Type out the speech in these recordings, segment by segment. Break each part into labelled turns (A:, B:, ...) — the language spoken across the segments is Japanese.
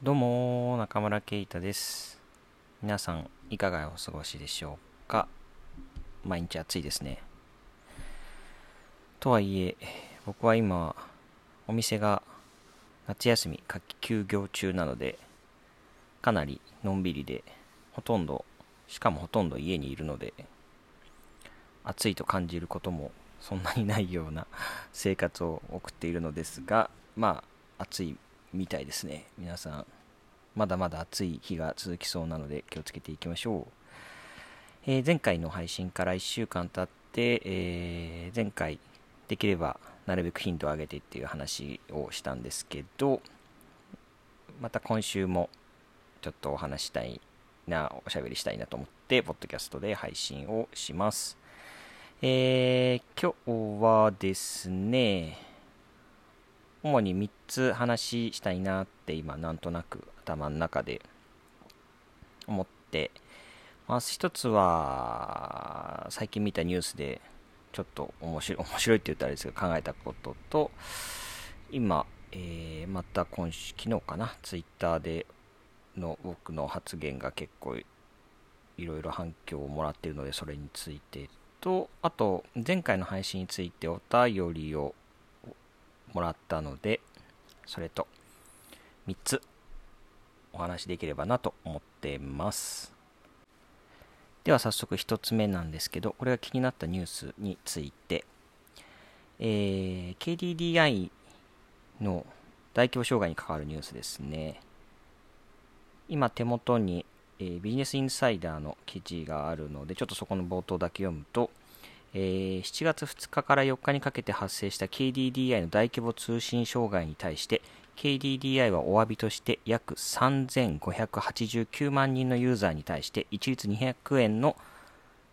A: どうも中村圭太です。皆さんいかがお過ごしでしょうか？毎日暑いですね。とはいえ僕は今お店が夏休み夏季休業中なのでかなりのんびりでほとんどしかもほとんど家にいるので暑いと感じることもそんなにないような生活を送っているのですがまあ暑いみたいですね。皆さんまだまだ暑い日が続きそうなので気をつけていきましょう、えー、前回の配信から1週間経って、えー、前回できればなるべく頻度を上げてっていう話をしたんですけどまた今週もちょっとお話したいなおしゃべりしたいなと思ってポッドキャストで配信をします。えー、今日はですね主に3つ話したいなって今なんとなく頭の中で思ってます。一つは最近見たニュースでちょっと面白い面白いって言ったらあれですけど考えたことと今、えー、また今週昨日かなツイッターでの僕の発言が結構いろいろ反響をもらっているのでそれについてとあと前回の配信についてお便りをもらったので、それと3つお話できればなと思ってます。では早速1つ目なんですけど、これが気になったニュースについて、えー、KDDI の大規模障害に関わるニュースですね。今手元に、えー、ビジネスインサイダーの記事があるので、ちょっとそこの冒頭だけ読むと、えー、7月2日から4日にかけて発生した KDDI の大規模通信障害に対して KDDI はお詫びとして約3589万人のユーザーに対して一律200円の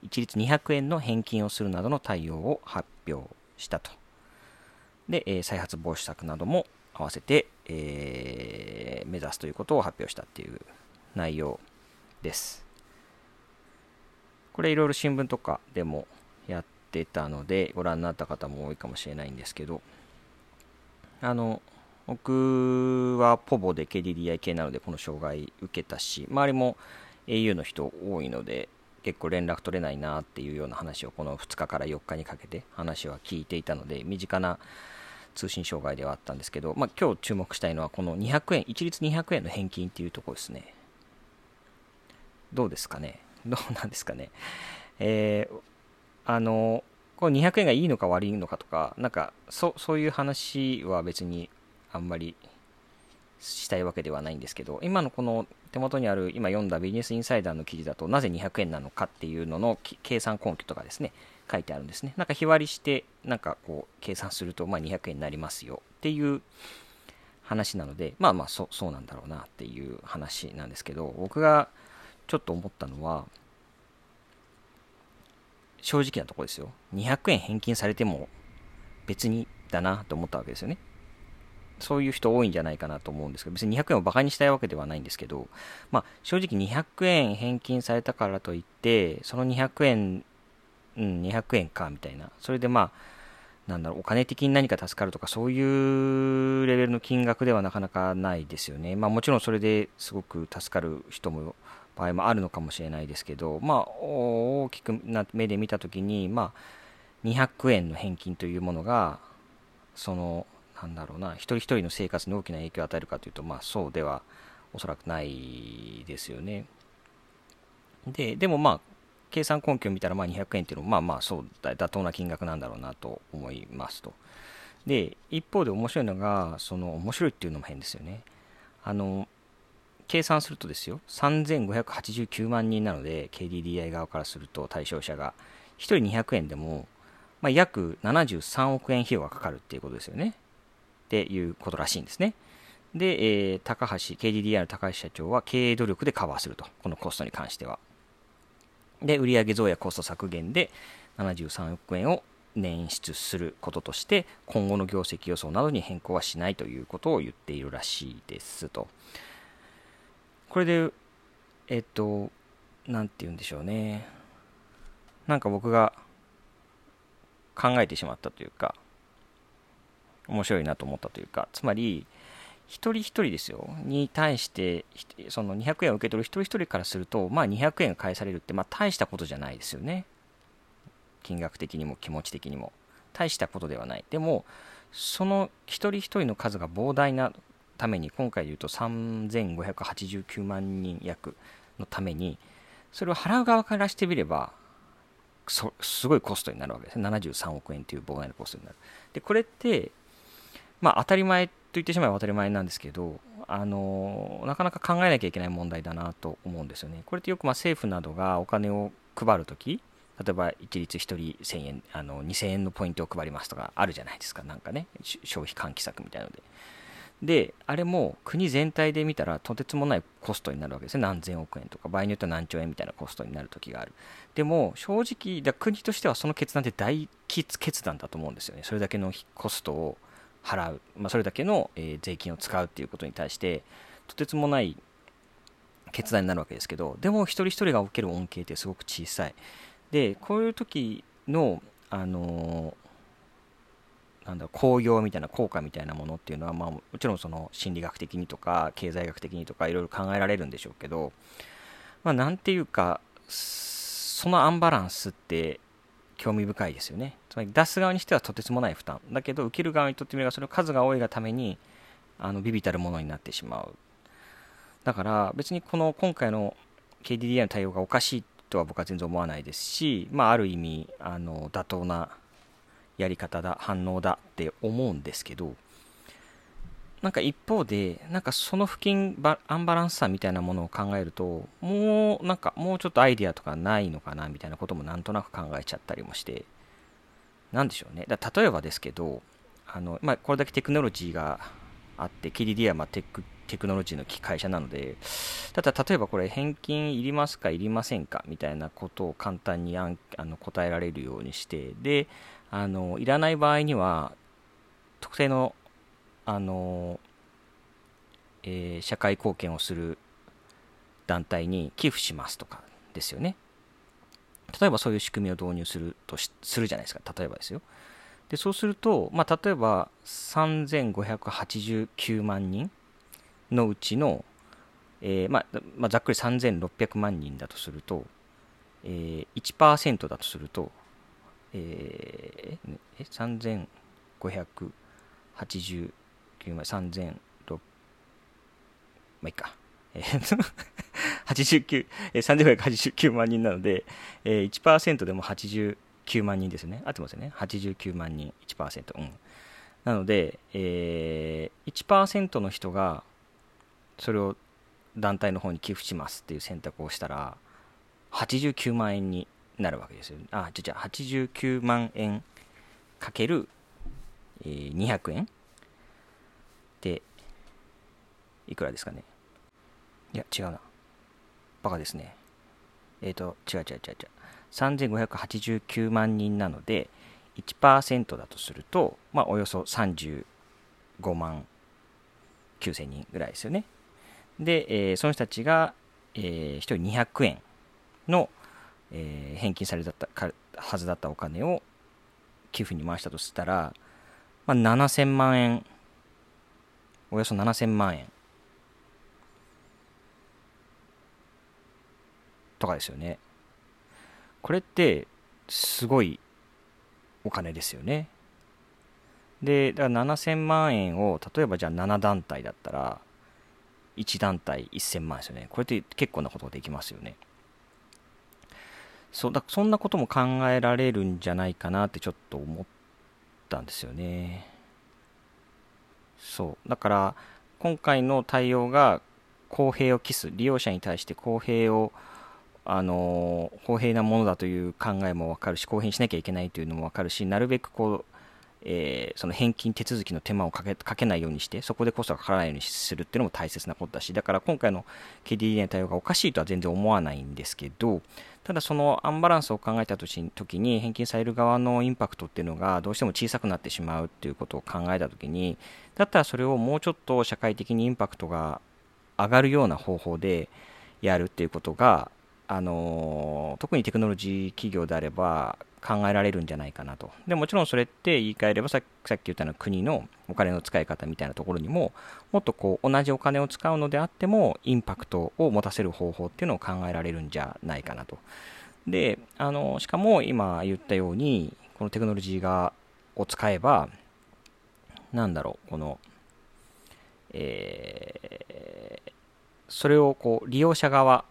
A: 一律200円の返金をするなどの対応を発表したと。で、えー、再発防止策なども合わせて、えー、目指すということを発表したっていう内容です。これいろいろ新聞とかでもやってたのでご覧になった方も多いかもしれないんですけどあの僕はポボで KDDI 系なのでこの障害受けたし周りも au の人多いので結構連絡取れないなっていうような話をこの2日から4日にかけて話は聞いていたので身近な通信障害ではあったんですけど、まあ、今日注目したいのはこの200円一律200円の返金っていうところですね。どうですかね？どうなんですかね？えーあのこの200円がいいのか悪いのかとかなんかそそういう話は別にあんまりしたいわけではないんですけど今のこの手元にある今読んだビジネスインサイダーの記事だとなぜ200円なのかっていうのの計算根拠とかですね書いてあるんですね。なんか日割りしてなんかこう計算するとまあ200円になりますよっていう話なのでまあまあそそうなんだろうなっていう話なんですけど僕がちょっと思ったのは正直なとこですよ。200円返金されても別にだなと思ったわけですよね。そういう人多いんじゃないかなと思うんですけど、別に200円をバカにしたいわけではないんですけど、まあ、正直200円返金されたからといって、その200円、うん、200円か、みたいな。それでまあ、なんだろう、お金的に何か助かるとか、そういうレベルの金額ではなかなかないですよね。まあもちろんそれですごく助かる人も場合もあるのかもしれないですけど、まあ、大きくな目で見たときに、まあ、200円の返金というものが、その、なんだろうな、一人一人の生活に大きな影響を与えるかというと、まあ、そうではおそらくないですよね。で、でもまあ、計算根拠を見たら、まあ、200円っていうのも、まあまあ、そう、妥当な金額なんだろうなと思いますと。で、一方で面白いのが、その、面白いっていうのも変ですよね。あの、計算するとですよ、3589万人なので、KDDI 側からすると対象者が、1人200円でも、まあ、約73億円費用がかかるっていうことですよね。っていうことらしいんですね。で、えー、高橋、KDDI の高橋社長は経営努力でカバーすると、このコストに関しては。で、売上増やコスト削減で73億円を捻出することとして、今後の業績予想などに変更はしないということを言っているらしいですと。これで、えっと、なんて言うんでしょうね。なんか僕が考えてしまったというか、面白いなと思ったというか、つまり、一人一人ですよ、に対して、その200円を受け取る一人一人からすると、まあ200円返されるって、まあ大したことじゃないですよね。金額的にも気持ち的にも。大したことではない。でも、その一人一人の数が膨大なために、今回で言うと3589万人約のために、それを払う側からしてみれば、すごいコストになるわけですね。73億円という膨大なコストになる。で、これって、まあ当たり前と言ってしまえば当たり前なんですけど、あのなかなか考えなきゃいけない問題だなと思うんですよね。これってよくま政府などがお金を配るとき、例えば一律1人1000円、あの2000円のポイントを配りますとかあるじゃないですか、なんかね、消費喚起策みたいなので。で、あれも国全体で見たらとてつもないコストになるわけですね。何千億円とか、場合によっては何兆円みたいなコストになる時がある。でも、正直、だ国としてはその決断って大決断だと思うんですよね。それだけのコストを払う、まあ、それだけの、え税金を使うっていうことに対して、とてつもない決断になるわけですけど、でも一人一人が受ける恩恵ってすごく小さい。で、こういう時の、あのなんだ興行みたいな効果みたいなものっていうのは、まあ、もちろんその心理学的にとか経済学的にとかいろいろ考えられるんでしょうけど、まあ、なんていうかそのアンバランスって興味深いですよね。つまり出す側にしてはとてつもない負担。だけど受ける側にとってみればそれ数が多いがためにあのビビたるものになってしまう。だから別にこの今回の KDDI の対応がおかしいとは僕は全然思わないですし、まあ、ある意味あの妥当なやり方だ反応だって思うんですけどなんか一方でなんかその付近アンバランスさみたいなものを考えるともうなんかもうちょっとアイディアとかないのかなみたいなこともなんとなく考えちゃったりもしてなんでしょうね。だ例えばですけどあの、まあ、これだけテクノロジーがあって KDD はまテクテクノロジーの会社なのでただ例えばこれ返金いりますかいりませんかみたいなことを簡単にあの答えられるようにしてであのいらない場合には特定のあの、えー、社会貢献をする団体に寄付しますとかですよね。例えばそういう仕組みを導入するとするじゃないですか。例えばですよ。でそうすると、まあ、例えば3589万人のうちの、えー、まあまあ、ざっくり3600万人だとすると、えー、1%だとするとえー、え3589万3600まあいいかえー、89、えー、3589万人なので、えー、1%でも89万人ですね。合ってますよね。89万人、1%。うん。なので、えー、1%の人が、それを団体の方に寄付しますっていう選択をしたら、89万円になるわけですよ。あ、じゃじゃ89万円かける、えー、200円？で、いくらですかね？いや、違うな。バカですね。えっ、ー、と、違う違う違う違う。3589万人なので、1%だとすると、まあ、およそ35万9000人ぐらいですよね。で、えー、その人たちが、えー、1人200円の、えー、返金されたはずだったお金を寄付に回したとしたら、まあ、7000万円、およそ7000万円とかですよね。これってすごいお金ですよね。で、だから7000万円を例えばじゃあ7団体だったら1団体1000万ですよね。これって結構なことができますよね。そうだそんなことも考えられるんじゃないかなってちょっと思ったんですよね。そうだから今回の対応が公平を期す利用者に対して公平をあの公平なものだという考えも分かるし公平にしなきゃいけないというのも分かるしなるべくこうえー、その返金手続きの手間をかけかけないようにして、そこでコストがかからないようにするっていうのも大切なことだし、だから今回の KDDI の対応がおかしいとは全然思わないんですけど、ただそのアンバランスを考えた時に返金される側のインパクトっていうのがどうしても小さくなってしまうっていうことを考えた時に、だったらそれをもうちょっと社会的にインパクトが上がるような方法でやるっていうことがあの特にテクノロジー企業であれば考えられるんじゃないかなと。でもちろんそれって言い換えればさっき言ったような国のお金の使い方みたいなところにももっとこう同じお金を使うのであってもインパクトを持たせる方法っていうのを考えられるんじゃないかなと。で、あのしかも今言ったようにこのテクノロジーがを使えばなんだろうこのえー、それをこう利用者側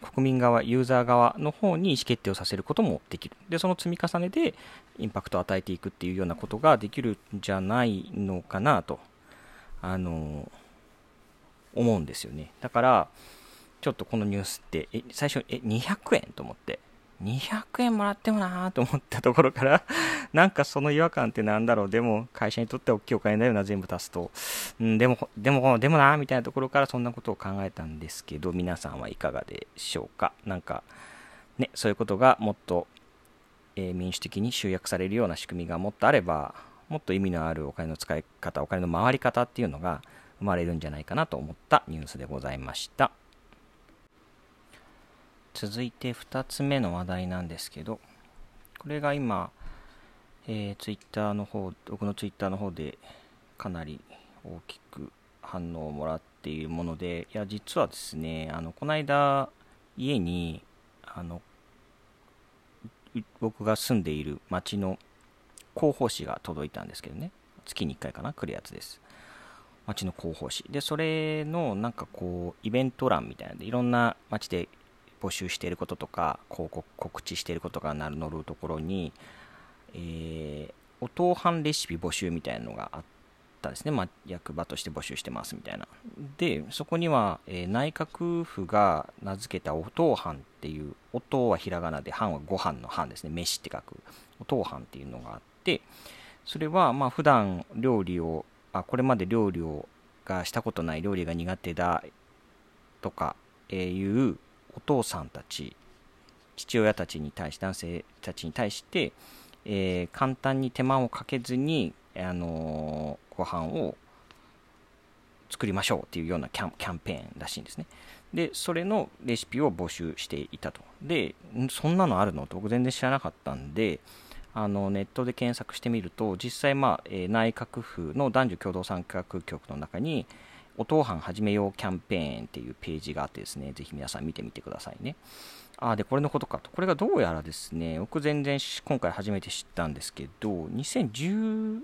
A: 国民側、ユーザー側の方に意思決定をさせることもできる。で、その積み重ねでインパクトを与えていくっていうようなことができるんじゃないのかなと、あの、思うんですよね。だから、ちょっとこのニュースって、え、最初、え、200円と思って、200円もらってもなーと思ったところから なんかその違和感ってなんだろう、でも会社にとっては大きいお金だよな、全部足すと。うん、でも、でも、でもなーみたいなところからそんなことを考えたんですけど、皆さんはいかがでしょうか。なんか、ね、そういうことがもっと、えー、民主的に集約されるような仕組みがもっとあれば、もっと意味のあるお金の使い方、お金の回り方っていうのが生まれるんじゃないかなと思ったニュースでございました。続いて2つ目の話題なんですけど、これが今、えー、ツイッターの方、僕のツイッターの方でかなり大きく反応をもらっているもので、いや、実はですね、あの、この間、家に、あの、僕が住んでいる町の広報誌が届いたんですけどね、月に1回かな、来るやつです。町の広報誌。で、それのなんかこう、イベント欄みたいなで、いろんな町で募集していることとか広告告知していることが載るところに、えー、お当飯レシピ募集みたいなのがあったですね、まあ、役場として募集してますみたいな。でそこには、えー、内閣府が名付けたお当飯っていうお当はひらがなで飯はご飯の飯ですね。飯って書く。お当飯っていうのがあってそれはまあ普段料理をあこれまで料理をがしたことない料理が苦手だとか、え、いうお父さんたち父親たちに対して男性たちに対して、えー、簡単に手間をかけずに、あのー、ご飯を作りましょうっていうようなキャンキャンペーンらしいんですね。で、それのレシピを募集していたと。で、そんなのあるの？と僕全然知らなかったんで、あのネットで検索してみると、実際、まあえー、内閣府の男女共同参画局の中に、お当飯始めようキャンペーンっていうページがあってですね、ぜひ皆さん見てみてくださいね。ああ、で、これのことかと。これがどうやらですね、僕全然今回初めて知ったんですけど、2017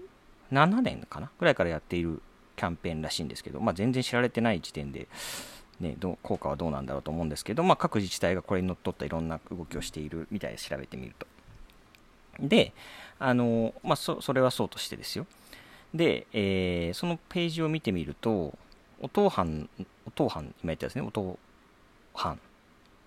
A: 年かな？ぐらいからやっているキャンペーンらしいんですけど、まあ、全然知られてない時点で、ね、ど効果はどうなんだろうと思うんですけど、まあ、各自治体がこれにのっとったいろんな動きをしているみたいで調べてみると。で、あのまあそ、それはそうとしてですよ。で、えー、そのページを見てみると、お当藩、お当藩、今言ったですね、お当藩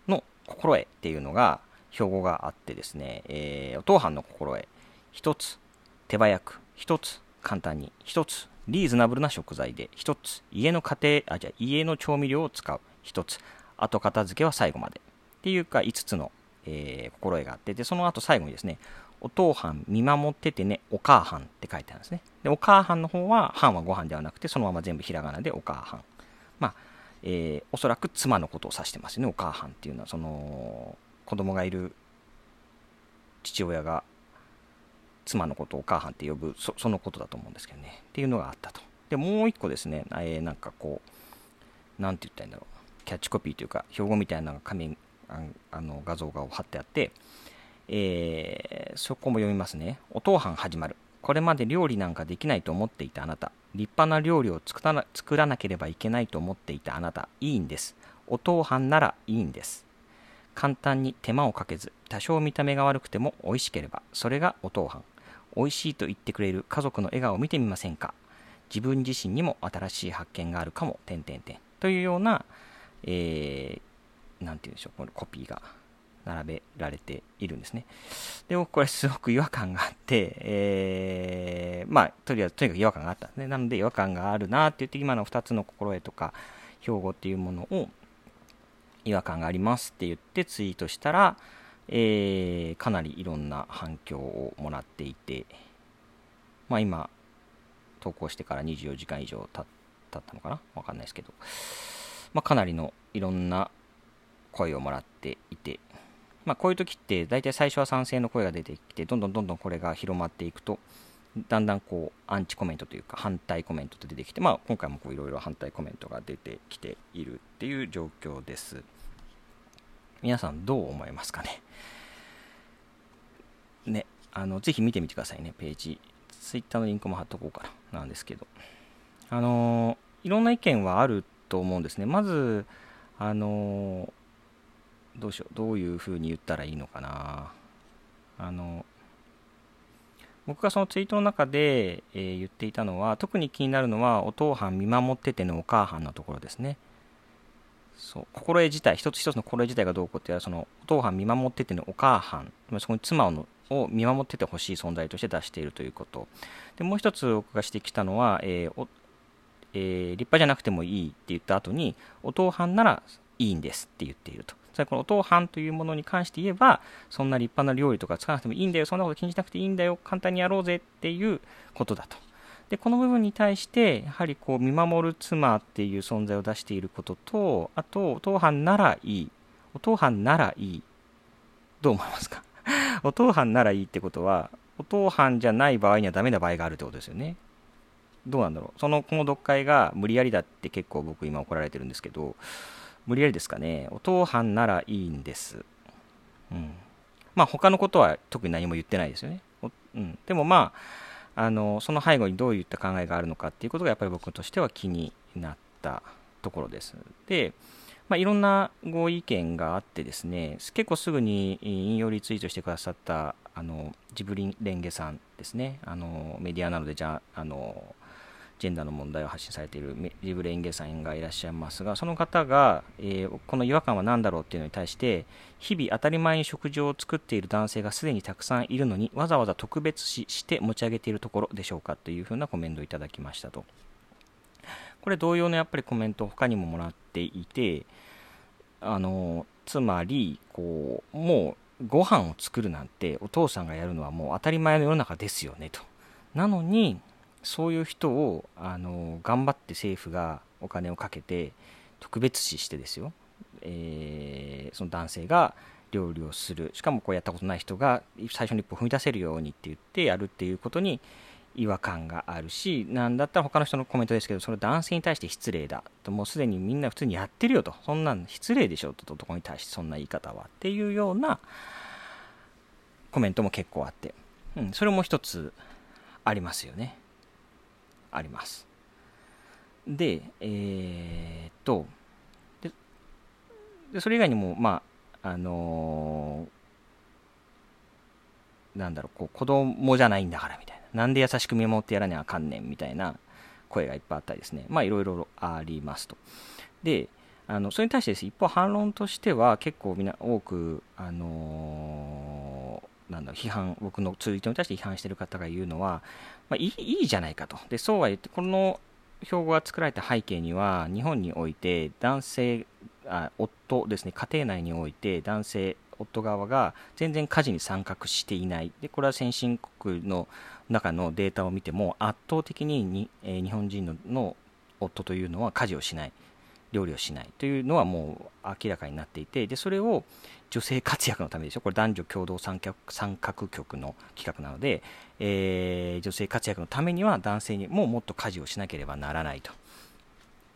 A: の心得っていうのが、標語があってですね、えー、お当藩の心得、一つ手早く、一つ簡単に、一つリーズナブルな食材で、一つ家の家庭、あ、じゃ家の調味料を使う、一つ後片付けは最後まで。っていうか、5つの、えー、心得があって、で、その後最後にですね、お父飯見守っててね、お母飯って書いてあるんですね。で、お母飯の方は、飯はご飯ではなくて、そのまま全部ひらがなでお母飯。まあ、えー、おそらく妻のことを指してますよね、お母飯っていうのは。その、子供がいる父親が妻のことをお母飯って呼ぶそ、そのことだと思うんですけどね。っていうのがあったと。で、もう一個ですね、えー、なんかこう、なんて言ったらいいんだろう。キャッチコピーというか、標語みたいなのが紙、あの画像が貼ってあって、えー、そこも読みますね。お当飯始まる。これまで料理なんかできないと思っていたあなた。立派な料理を作ら作らなければいけないと思っていたあなた。いいんです。お当飯ならいいんです。簡単に手間をかけず、多少見た目が悪くても美味しければ、それがお当飯。美味しいと言ってくれる家族の笑顔を見てみませんか自分自身にも新しい発見があるかも、点々点。というような、えー、なんて言うんでしょう、このコピーが並べられているんですね。で、僕これすごく違和感があって、えー、まあ、とりあえず、とにかく違和感があったんですね。なので、違和感があるなって言って、今の2つの心得とか、標語っていうものを、違和感がありますって言ってツイートしたら、えー、かなりいろんな反響をもらっていて、まあ今、投稿してから24時間以上経ったのかな？わかんないですけど、まあ、かなりのいろんな声をもらっていて、まあ、こういう時って大体最初は賛成の声が出てきてどんどんどんどんこれが広まっていくとだんだんこうアンチコメントというか反対コメントと出てきて、まあ、今回もいろいろ反対コメントが出てきているっていう状況です。皆さんどう思いますかね？ねあのぜひ見てみてくださいねページ。ツイッターのリンクも貼っとこうかな。なんですけど。あのいろんな意見はあると思うんですね。まずあのどうしようどういうふうに言ったらいいのかな。あの僕がそのツイートの中で、えー、言っていたのは特に気になるのはお父はん見守っててのお母はんのところですね。そう心得自体一つ一つの心得自体がどうこうっていうのはそのお父はん見守っててのお母はんそこに妻のを見守っててほしい存在として出しているということ。でもう一つ僕が指摘したのは、えーえー、立派じゃなくてもいいって言った後にお父はんならいいんですって言っていると。つまりこのお父飯というものに関して言えば、そんな立派な料理とか使わなくてもいいんだよ、そんなこと気にしなくていいんだよ、簡単にやろうぜっていうことだと。で、この部分に対して、やはりこう、見守る妻っていう存在を出していることと、あと、お父飯ならいい。お父飯ならいい。どう思いますか？お父飯ならいいってことは、お父飯じゃない場合にはダメな場合があるってことですよね。どうなんだろう。その、この読解が無理やりだって結構僕今怒られてるんですけど、無理やりですかね。お父さんならいいんです。うん。まあ他のことは特に何も言ってないですよね。うん、でもまあ、あのその背後にどういった考えがあるのかっていうことがやっぱり僕としては気になったところです。で、まあ、いろんなご意見があってですね、結構すぐに引用リツイートしてくださったあのジブリレンゲさんですね、あのメディアなのでじゃあのジェンダーの問題を発信されているリブレインゲさんがいらっしゃいますが、その方が、えー、この違和感は何だろうっていうのに対して、日々当たり前に食事を作っている男性がすでにたくさんいるのに、わざわざ特別視して持ち上げているところでしょうかというふうなコメントをいただきましたと。これ同様のやっぱりコメントを他にももらっていて、あのつまりこうもうご飯を作るなんてお父さんがやるのはもう当たり前の世の中ですよねと。なのにそういう人をあの頑張って政府がお金をかけて特別視してですよ、えー、その男性が料理をする。しかもこうやったことない人が最初に一歩踏み出せるようにって言ってやるっていうことに違和感があるしなんだったら他の人のコメントですけどそれ男性に対して失礼だ。ともうすでにみんな普通にやってるよと。そんなん失礼でしょと男に対してそんな言い方は。っていうようなコメントも結構あって、うん、それも一つありますよね。あります。で、えー、っとで、それ以外にも、まあ、あのー、なんだろう、こう子供じゃないんだからみたいな。なんで優しく見守ってやらにあかんねんみたいな声がいっぱいあったりですね。まあ、いろいろありますと。で、あのそれに対してです、一方反論としては結構みんな多く、あのー、なんだ批判、僕のツイートに対して批判している方が言うのは、まあ、いいいいじゃないかと。で、そうは言って、この標語が作られた背景には、日本において男性、あ夫ですね、家庭内において男性、夫側が全然家事に参画していない。で、これは先進国の中のデータを見ても、圧倒的にに、えー、日本人のの夫というのは家事をしない。料理をしないというのはもう明らかになっていてでそれを女性活躍のためでしょ？これ男女共同参画参画局の企画なので、えー、女性活躍のためには男性にももっと家事をしなければならないと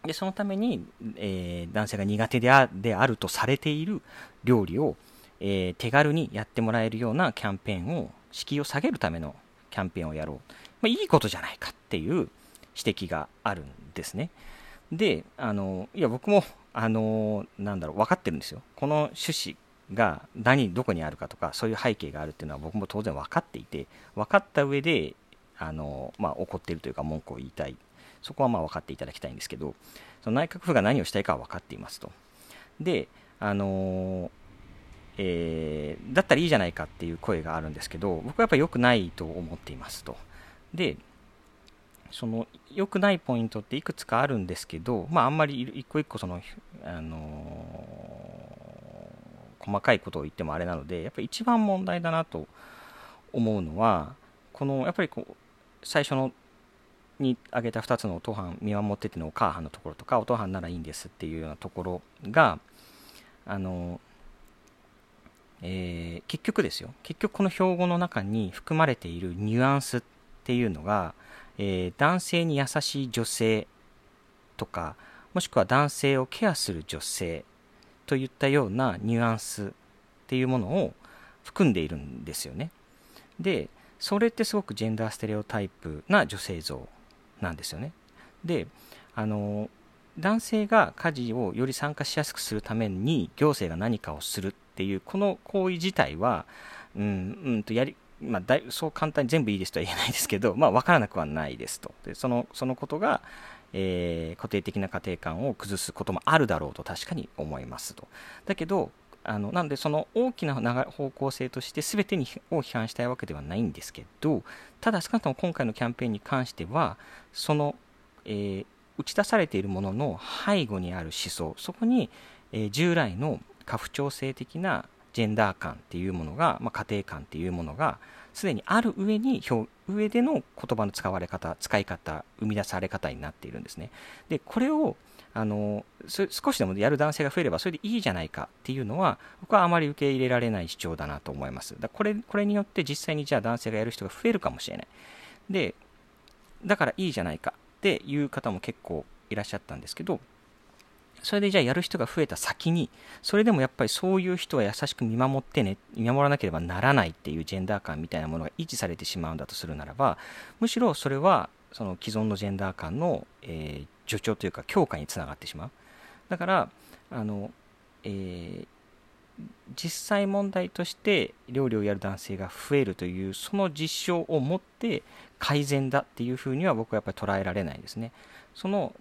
A: でそのために、えー、男性が苦手であであるとされている料理を、えー、手軽にやってもらえるようなキャンペーンを敷居を下げるためのキャンペーンをやろう、まあ、いいことじゃないかっていう指摘があるんですね。で、あの、いや、僕も、あの、なんだろう、分かってるんですよ。この趣旨が何、どこにあるかとか、そういう背景があるっていうのは僕も当然分かっていて、分かった上で、あの、まあ、怒っているというか文句を言いたい。そこはまあ分かっていただきたいんですけど、その内閣府が何をしたいかは分かっていますと。で、あのえー、だったらいいじゃないかっていう声があるんですけど、僕はやっぱ良くないと思っていますと。で、その良くないポイントっていくつかあるんですけど、まあ、あんまり一個一個その、あの、細かいことを言ってもあれなのでやっぱり一番問題だなと思うのはこのやっぱりこう最初のに挙げた2つのお父ん見守っててのお母はんのところとかお父はんならいいんですっていうようなところがあの、えー、結局ですよ。結局この標語の中に含まれているニュアンスっていうのが、えー、男性に優しい女性とかもしくは男性をケアする女性といったようなニュアンスっていうものを含んでいるんですよね。でそれってすごくジェンダーステレオタイプな女性像なんですよね。であの男性が家事をより参加しやすくするために行政が何かをするっていうこの行為自体は、うん、うんとやりまあ、だそう簡単に全部いいですとは言えないですけど、まあ、分からなくはないですと。でそのそのことが、えー、固定的な家庭観を崩すこともあるだろうと確かに思いますと。だけどあのなのでその大きな方向性として全てにを批判したいわけではないんですけどただ少なくとも今回のキャンペーンに関してはその、えー、打ち出されているものの背後にある思想そこに、えー、従来の家父長制的なジェンダー感っていうものが、まあ、家庭観っていうものがすでにある上に表上での言葉の使われ方使い方生み出され方になっているんですね。でこれをあの少しでもやる男性が増えればそれでいいじゃないかっていうのは僕はあまり受け入れられない主張だなと思います。だこれこれによって実際にじゃあ男性がやる人が増えるかもしれない。でだからいいじゃないかっていう方も結構いらっしゃったんですけどそれでじゃあやる人が増えた先にそれでもやっぱりそういう人は優しく見守ってね見守らなければならないっていうジェンダー感みたいなものが維持されてしまうんだとするならばむしろそれはその既存のジェンダー感の、えー、助長というか強化につながってしまう。だからあの、えー、実際問題として料理をやる男性が増えるというその実証をもって改善だっていうふうには僕はやっぱり捉えられないですね。その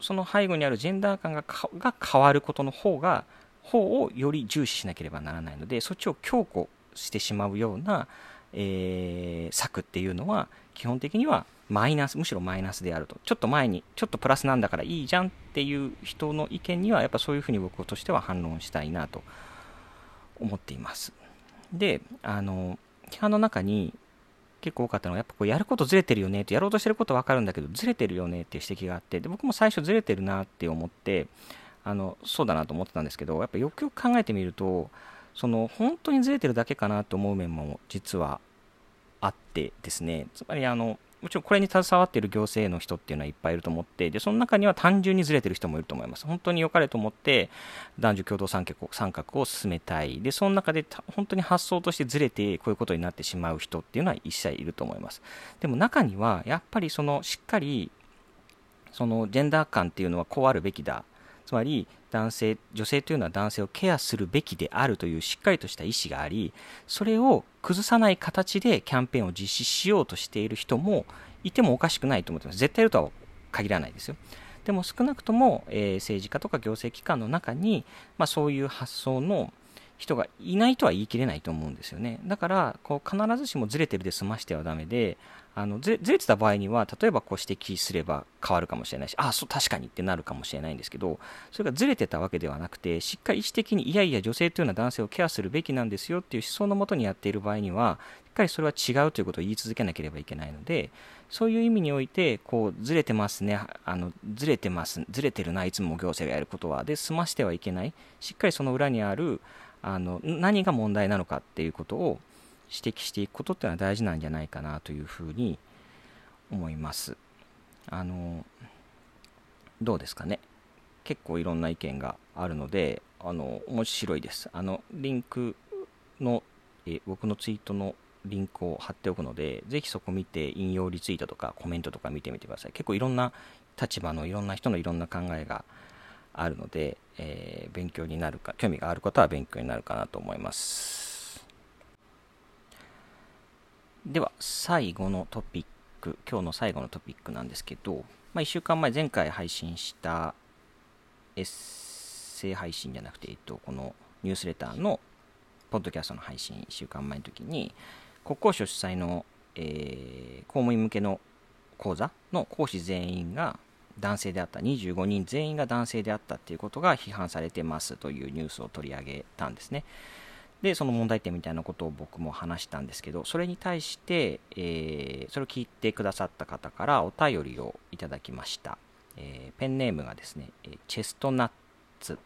A: その背後にあるジェンダー感がが変わることの方が方をより重視しなければならないのでそっちを強固してしまうような、えー、策っていうのは基本的にはマイナスむしろマイナスであると。ちょっと前にちょっとプラスなんだからいいじゃんっていう人の意見にはやっぱそういうふうに僕としては反論したいなと思っています。であの批判の中に結構多かったのはやっぱこうやることずれてるよねってやろうとしてること分かるんだけどずれてるよねっていう指摘があってで僕も最初ずれてるなって思ってあのそうだなと思ってたんですけどやっぱよくよく考えてみるとその本当にずれてるだけかなと思う面も実はあってですね。つまりあのもちろんこれに携わっている行政の人っていうのはいっぱいいると思って、でその中には単純にずれてる人もいると思います。本当に良かれと思って男女共同参画を参画を進めたい。で、その中で本当に発想としてずれてこういうことになってしまう人っていうのは一切いると思います。でも中にはやっぱりそのしっかりそのジェンダー感っていうのはこうあるべきだ。つまり男性女性というのは男性をケアするべきであるというしっかりとした意思がありそれを崩さない形でキャンペーンを実施しようとしている人もいてもおかしくないと思ってます。絶対いるとは限らないですよ。でも少なくとも、えー、政治家とか行政機関の中に、まあ、そういう発想の人がいないとは言い切れないと思うんですよね。だからこう必ずしもずれてるで済ましてはだめであのずれてた場合には例えばこう指摘すれば変わるかもしれないしああそう確かにってなるかもしれないんですけどそれがずれてたわけではなくてしっかり意思的にいやいや女性というのは男性をケアするべきなんですよっていう思想のもとにやっている場合にはしっかりそれは違うということを言い続けなければいけないのでそういう意味においてこうずれてますねあのずれてますずれてるないつも行政がやることは。で済ましてはいけない。しっかりその裏にあるあの何が問題なのかっていうことを指摘していくことっていうのは大事なんじゃないかなというふうに思います。あのどうですかね結構いろんな意見があるのであの面白いです。あのリンクのえ僕のツイートのリンクを貼っておくので、ぜひそこ見て引用リツイートとかコメントとか見てみてください。結構いろんな立場のいろんな人のいろんな考えがあるので、えー、勉強になるか、興味がある方は勉強になるかなと思います。では、最後のトピック、今日の最後のトピックなんですけど、まあ、1週間前、前回配信したエッセイ配信じゃなくて、えっと、このニュースレターのポッドキャストの配信1週間前の時に、国交省主催の、えー、公務員向けの講座の講師全員が男性であった25人全員が男性であったっていうことが批判されてますというニュースを取り上げたんですね。でその問題点みたいなことを僕も話したんですけどそれに対して、えー、それを聞いてくださった方からお便りをいただきました、えー、ペンネームがですねチェストナッツ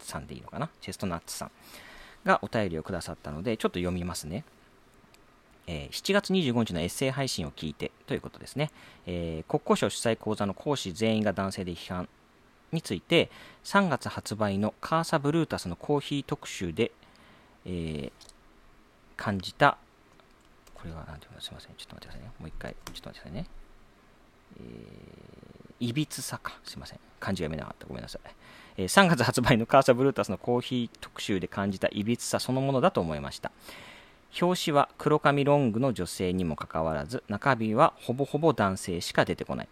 A: さんでいいのかな？チェストナッツさんがお便りをくださったので、ちょっと読みますね。えー、7月25日のエッセイ配信を聞いてということですね、えー、国交省主催講座の講師全員が男性で批判について3月発売のカーサブルータスのコーヒー特集で、えー、感じたこれは何ていうのすいませんちょっと待ってくださいね。もう一回ちょっと待ってくださいね。えー、いびつさか。すいません。漢字が読めなかった。ごめんなさい、えー、3月発売のカーサブルータスのコーヒー特集で感じたいびつさそのものだと思いました。表紙は黒髪ロングの女性にもかかわらず中身はほぼほぼ男性しか出てこない。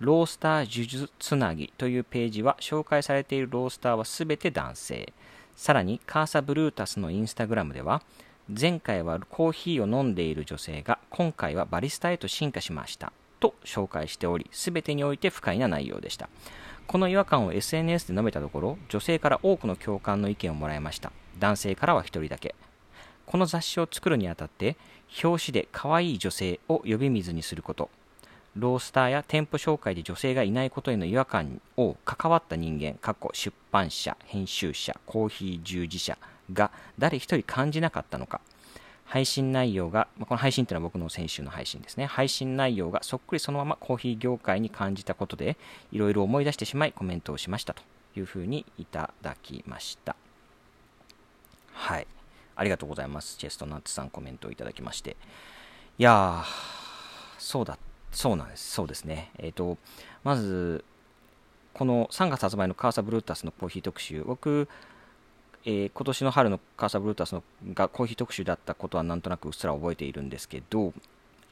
A: ロースター呪術つなぎというページは紹介されているロースターはすべて男性。さらにカーサブルータスのインスタグラムでは前回はコーヒーを飲んでいる女性が今回はバリスタへと進化しましたと紹介しており全てにおいて不快な内容でした。この違和感を SNS で述べたところ女性から多くの共感の意見をもらいました。男性からは1人だけ。この雑誌を作るにあたって表紙で可愛い女性を呼び水にすること。ロースターや店舗紹介で女性がいないことへの違和感を関わった人間過去出版社編集者コーヒー従事者が誰一人感じなかったのか配信内容が、この配信っていうのは僕の先週の配信ですね。配信内容がそっくりそのままコーヒー業界に感じたことで、いろいろ思い出してしまいコメントをしましたというふうにいただきました。はい。ありがとうございます。チェストナッツさんコメントをいただきまして。いやー、そうだ、そうなんです。そうですね。えっ、ー、と、まず、この3月発売のカーサブルータスのコーヒー特集、僕、えー、今年の春のカーサブルータスのがコーヒー特集だったことはなんとなくうっすら覚えているんですけど、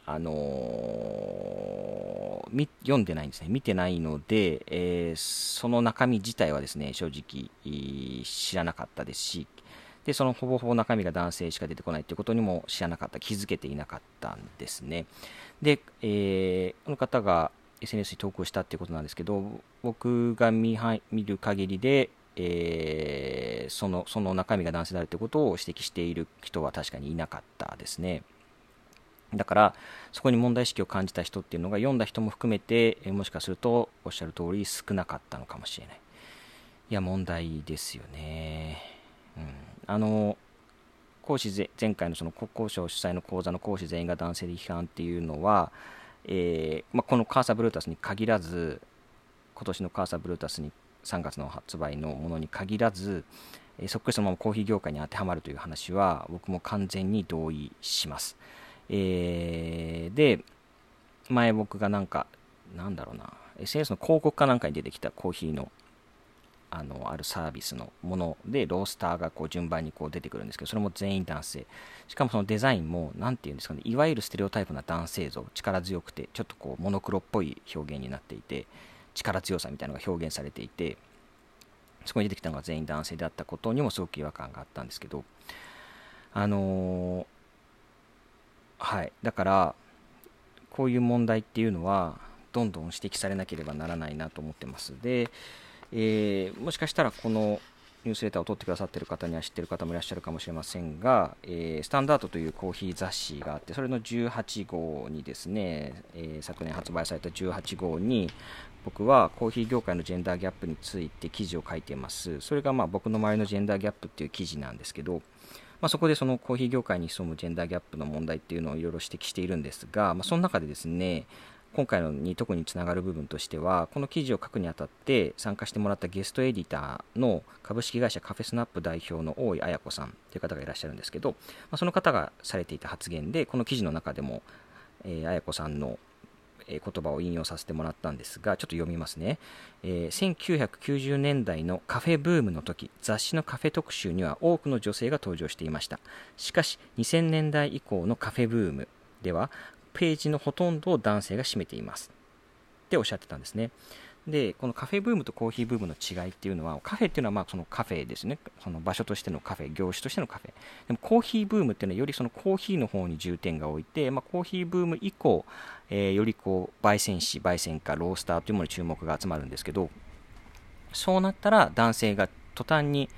A: あのー、読んでないんですね。見てないので、えー、その中身自体はですね、正直知らなかったですし、でそのほぼほぼ中身が男性しか出てこないということにも知らなかった、気づけていなかったんですね。で、えー、この方が SNS に投稿したっていうことなんですけど、僕が見見る限りで、えー、そのその中身が男性であるということを指摘している人は確かにいなかったですね。だから、そこに問題意識を感じた人っていうのが読んだ人も含めて、もしかするとおっしゃる通り少なかったのかもしれない。いや、問題ですよね。あの講師前回のその国交省主催の講座の講師全員が男性で批判っていうのは、えーまあ、このカーサブルータスに限らず今年のカーサブルータスに3月の発売のものに限らず、えー、そっくりそのままコーヒー業界に当てはまるという話は僕も完全に同意します、えー、で前僕がなんかなんだろうな SNS の広告かなんかに出てきたコーヒーのあのあるサービスのものでロースターがこう順番にこう出てくるんですけどそれも全員男性。しかもそのデザインも何て言うんですかねいわゆるステレオタイプな男性像力強くてちょっとこうモノクロっぽい表現になっていて力強さみたいなのが表現されていてそこに出てきたのが全員男性であったことにもすごく違和感があったんですけどあのー、はい。だからこういう問題っていうのはどんどん指摘されなければならないなと思ってます。でえー、もしかしたらこのニュースレターを取ってくださっている方には知っている方もいらっしゃるかもしれませんが、えー、スタンダードというコーヒー雑誌があって、それの18号にですね、えー、昨年発売された18号に、僕はコーヒー業界のジェンダーギャップについて記事を書いています。それがまあ僕の周りのジェンダーギャップっていう記事なんですけど、まあ、そこでそのコーヒー業界に潜むジェンダーギャップの問題っていうのをいろいろ指摘しているんですが、まあ、その中でですね、今回のに特につながる部分としてはこの記事を書くにあたって参加してもらったゲストエディターの株式会社カフェスナップ代表の大井彩子さんという方がいらっしゃるんですけど、まあ、その方がされていた発言でこの記事の中でも、えー、彩子さんの言葉を引用させてもらったんですが、ちょっと読みますね、えー、1990年代のカフェブームの時、雑誌のカフェ特集には多くの女性が登場していました。しかし、2000年代以降のカフェブームでは、ページのほとんどを男性が占めていますっておっしゃってたんですね。で、このカフェブームとコーヒーブームの違いっていうのは、カフェっていうのはまあそのカフェですね。その場所としてのカフェ、業種としてのカフェ。でもコーヒーブームっていうのはよりそのコーヒーの方に重点が置いて、まあ、コーヒーブーム以降、えー、よりこう、焙煎士、焙煎家、ロースターというものに注目が集まるんですけど、そうなったら男性が途端に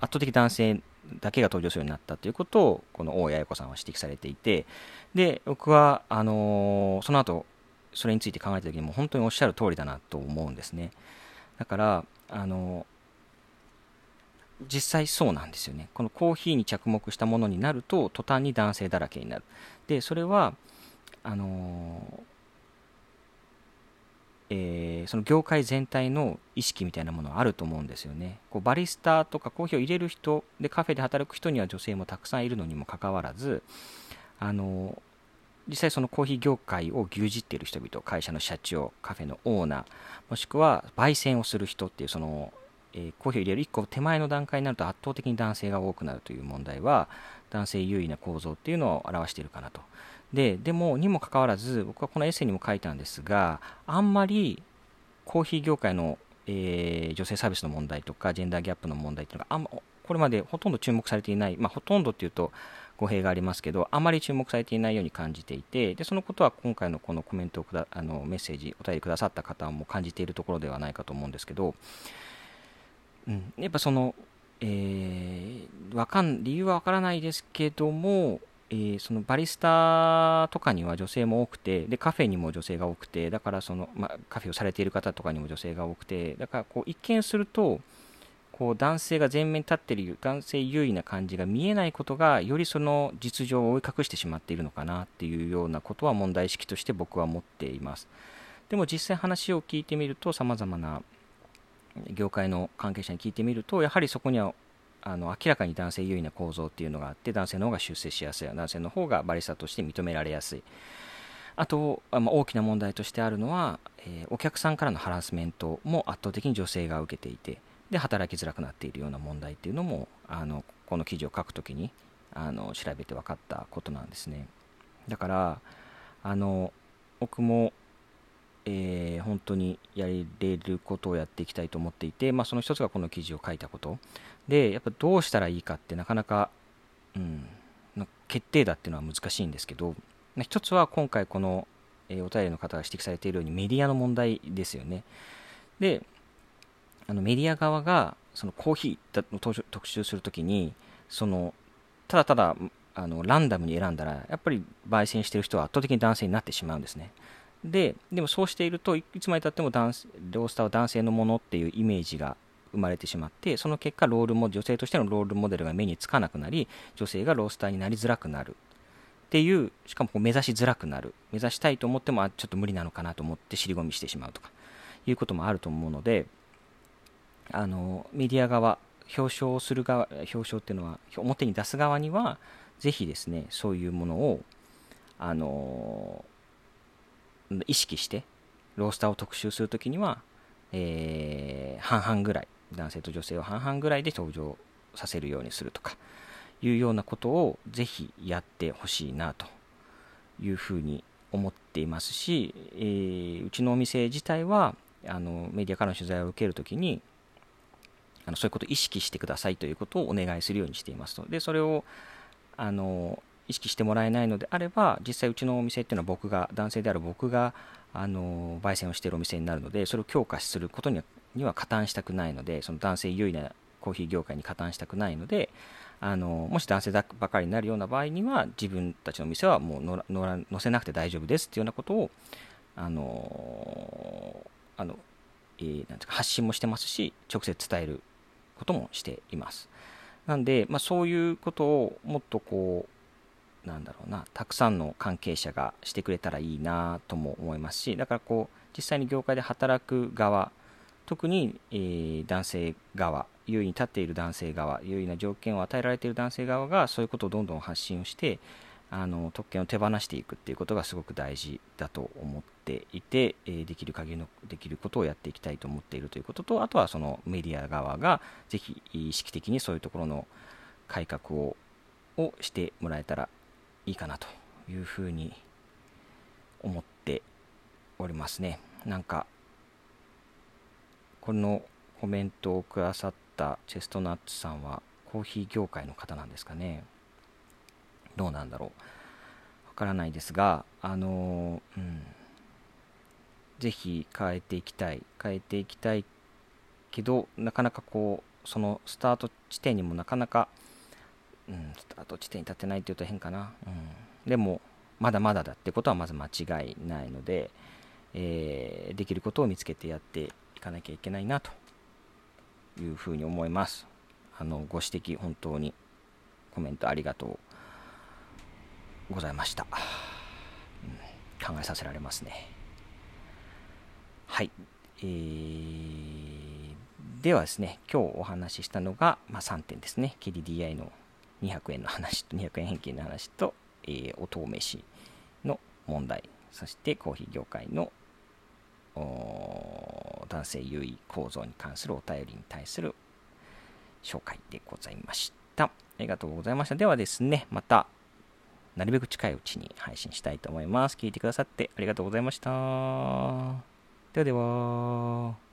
A: 圧倒的男性だけが登場するようになったということをこの大谷彩子さんは指摘されていてで僕はあのー、その後それについて考えた時にも本当におっしゃる通りだなと思うんですね。だからあの実際そうなんですよね。このコーヒーに着目したものになると途端に男性だらけになる。でそれはあのーえー、その業界全体の意識みたいなものはあると思うんですよね。こうバリスタとかコーヒーを入れる人でカフェで働く人には女性もたくさんいるのにもかかわらずあの実際そのコーヒー業界を牛耳っている人々会社の社長カフェのオーナーもしくは焙煎をする人っていうその、えー、コーヒーを入れる1個手前の段階になると圧倒的に男性が多くなるという問題は男性優位な構造っていうのを表しているかなとででもにもかかわらず僕はこのエッセイにも書いたんですがあんまりコーヒー業界の、えー、女性サービスの問題とかジェンダーギャップの問題っていうのがあん、ま、これまでほとんど注目されていない、まあ、ほとんどっていうと語弊がありますけどあまり注目されていないように感じていてでそのことは今回のこのコメントをくだあのメッセージお便りくださった方も感じているところではないかと思うんですけど、うん、やっぱその、えー、わかん理由はわからないですけどもえー、そのバリスタとかには女性も多くてでカフェにも女性が多くてだからその、まあ、カフェをされている方とかにも女性が多くてだからこう一見するとこう男性が前面に立っている男性優位な感じが見えないことがよりその実情を追い隠してしまっているのかなっていうようなことは問題意識として僕は持っています。でも実際話を聞いてみるとさまざまな業界の関係者に聞いてみるとやはりそこにはあの明らかに男性優位な構造っていうのがあって男性の方が出世しやすい男性の方がバリスタとして認められやすい。あと、まあ、大きな問題としてあるのは、えー、お客さんからのハラスメントも圧倒的に女性が受けていてで働きづらくなっているような問題っていうのもあのこの記事を書くときにあの調べて分かったことなんですね。だからあの僕もえー、本当にやれることをやっていきたいと思っていて、まあ、その一つがこの記事を書いたこと。でやっぱどうしたらいいかってなかなか、うん、決定打っていうのは難しいんですけど一つは今回この、え、お便りの方が指摘されているようにメディアの問題ですよね。であのメディア側がそのコーヒーを特集するときにそのただただあのランダムに選んだらやっぱり焙煎してる人は圧倒的に男性になってしまうんですね。ででもそうしているといつまでたっても男ロースターは男性のものっていうイメージが生まれてしまってその結果ロールも女性としてのロールモデルが目につかなくなり女性がロースターになりづらくなる。っていうしかもこう目指しづらくなる。目指したいと思ってもあちょっと無理なのかなと思って尻込みしてしまうとかいうこともあると思うのであのメディア側表彰する側表彰っていうのは表に出す側にはぜひですねそういうものをあの意識してロースターを特集するときには、えー、半々ぐらい男性と女性を半々ぐらいで登場させるようにするとかいうようなことをぜひやってほしいなというふうに思っていますし、えー、うちのお店自体はあのメディアからの取材を受けるときにあのそういうことを意識してくださいということをお願いするようにしていますと。でそれをあの意識してもらえないのであれば実際うちのお店っていうのは僕が男性である僕があの焙煎をしているお店になるのでそれを強化することにはには加担したくないのでその男性優位なコーヒー業界に加担したくないのであのもし男性ばかりになるような場合には自分たちの店はもう載せなくて大丈夫ですっていうようなことをあのあの、えー、なんですか発信もしてますし直接伝えることもしています。なんで、まあ、そういうことをもっとこうなんだろうなたくさんの関係者がしてくれたらいいなとも思いますしだからこう実際に業界で働く側特に、えー、男性側優位に立っている男性側優位な条件を与えられている男性側がそういうことをどんどん発信をしてあの特権を手放していくっていうことがすごく大事だと思っていて、え、できる限りのできることをやっていきたいと思っているということとあとはそのメディア側がぜひ意識的にそういうところの改革ををしてもらえたらいいかなというふうに思っておりますね。なんかこのコメントをくださったチェストナッツさんはコーヒー業界の方なんですかね。どうなんだろう。わからないですがあのうん。ぜひ変えていきたい。変えていきたいけどなかなかこうそのスタート地点にもなかなかうん、スタート地点に立てないっていうと変かな、うん、でもまだまだだってことはまず間違いないので、えー、できることを見つけてやっていかなきゃいけないなというふうに思います。あのご指摘本当にコメントありがとうございました、うん、考えさせられますね。はい、えー、ではですね今日お話ししたのが、まあ、3点ですね。KDDI の200円の話と200円返金の話と、えー、おめ飯の問題。そしてコーヒー業界の男性優位構造に関するお便りに対する紹介でございました。ありがとうございました。ではですね、また、なるべく近いうちに配信したいと思います。聞いてくださってありがとうございました。ではでは。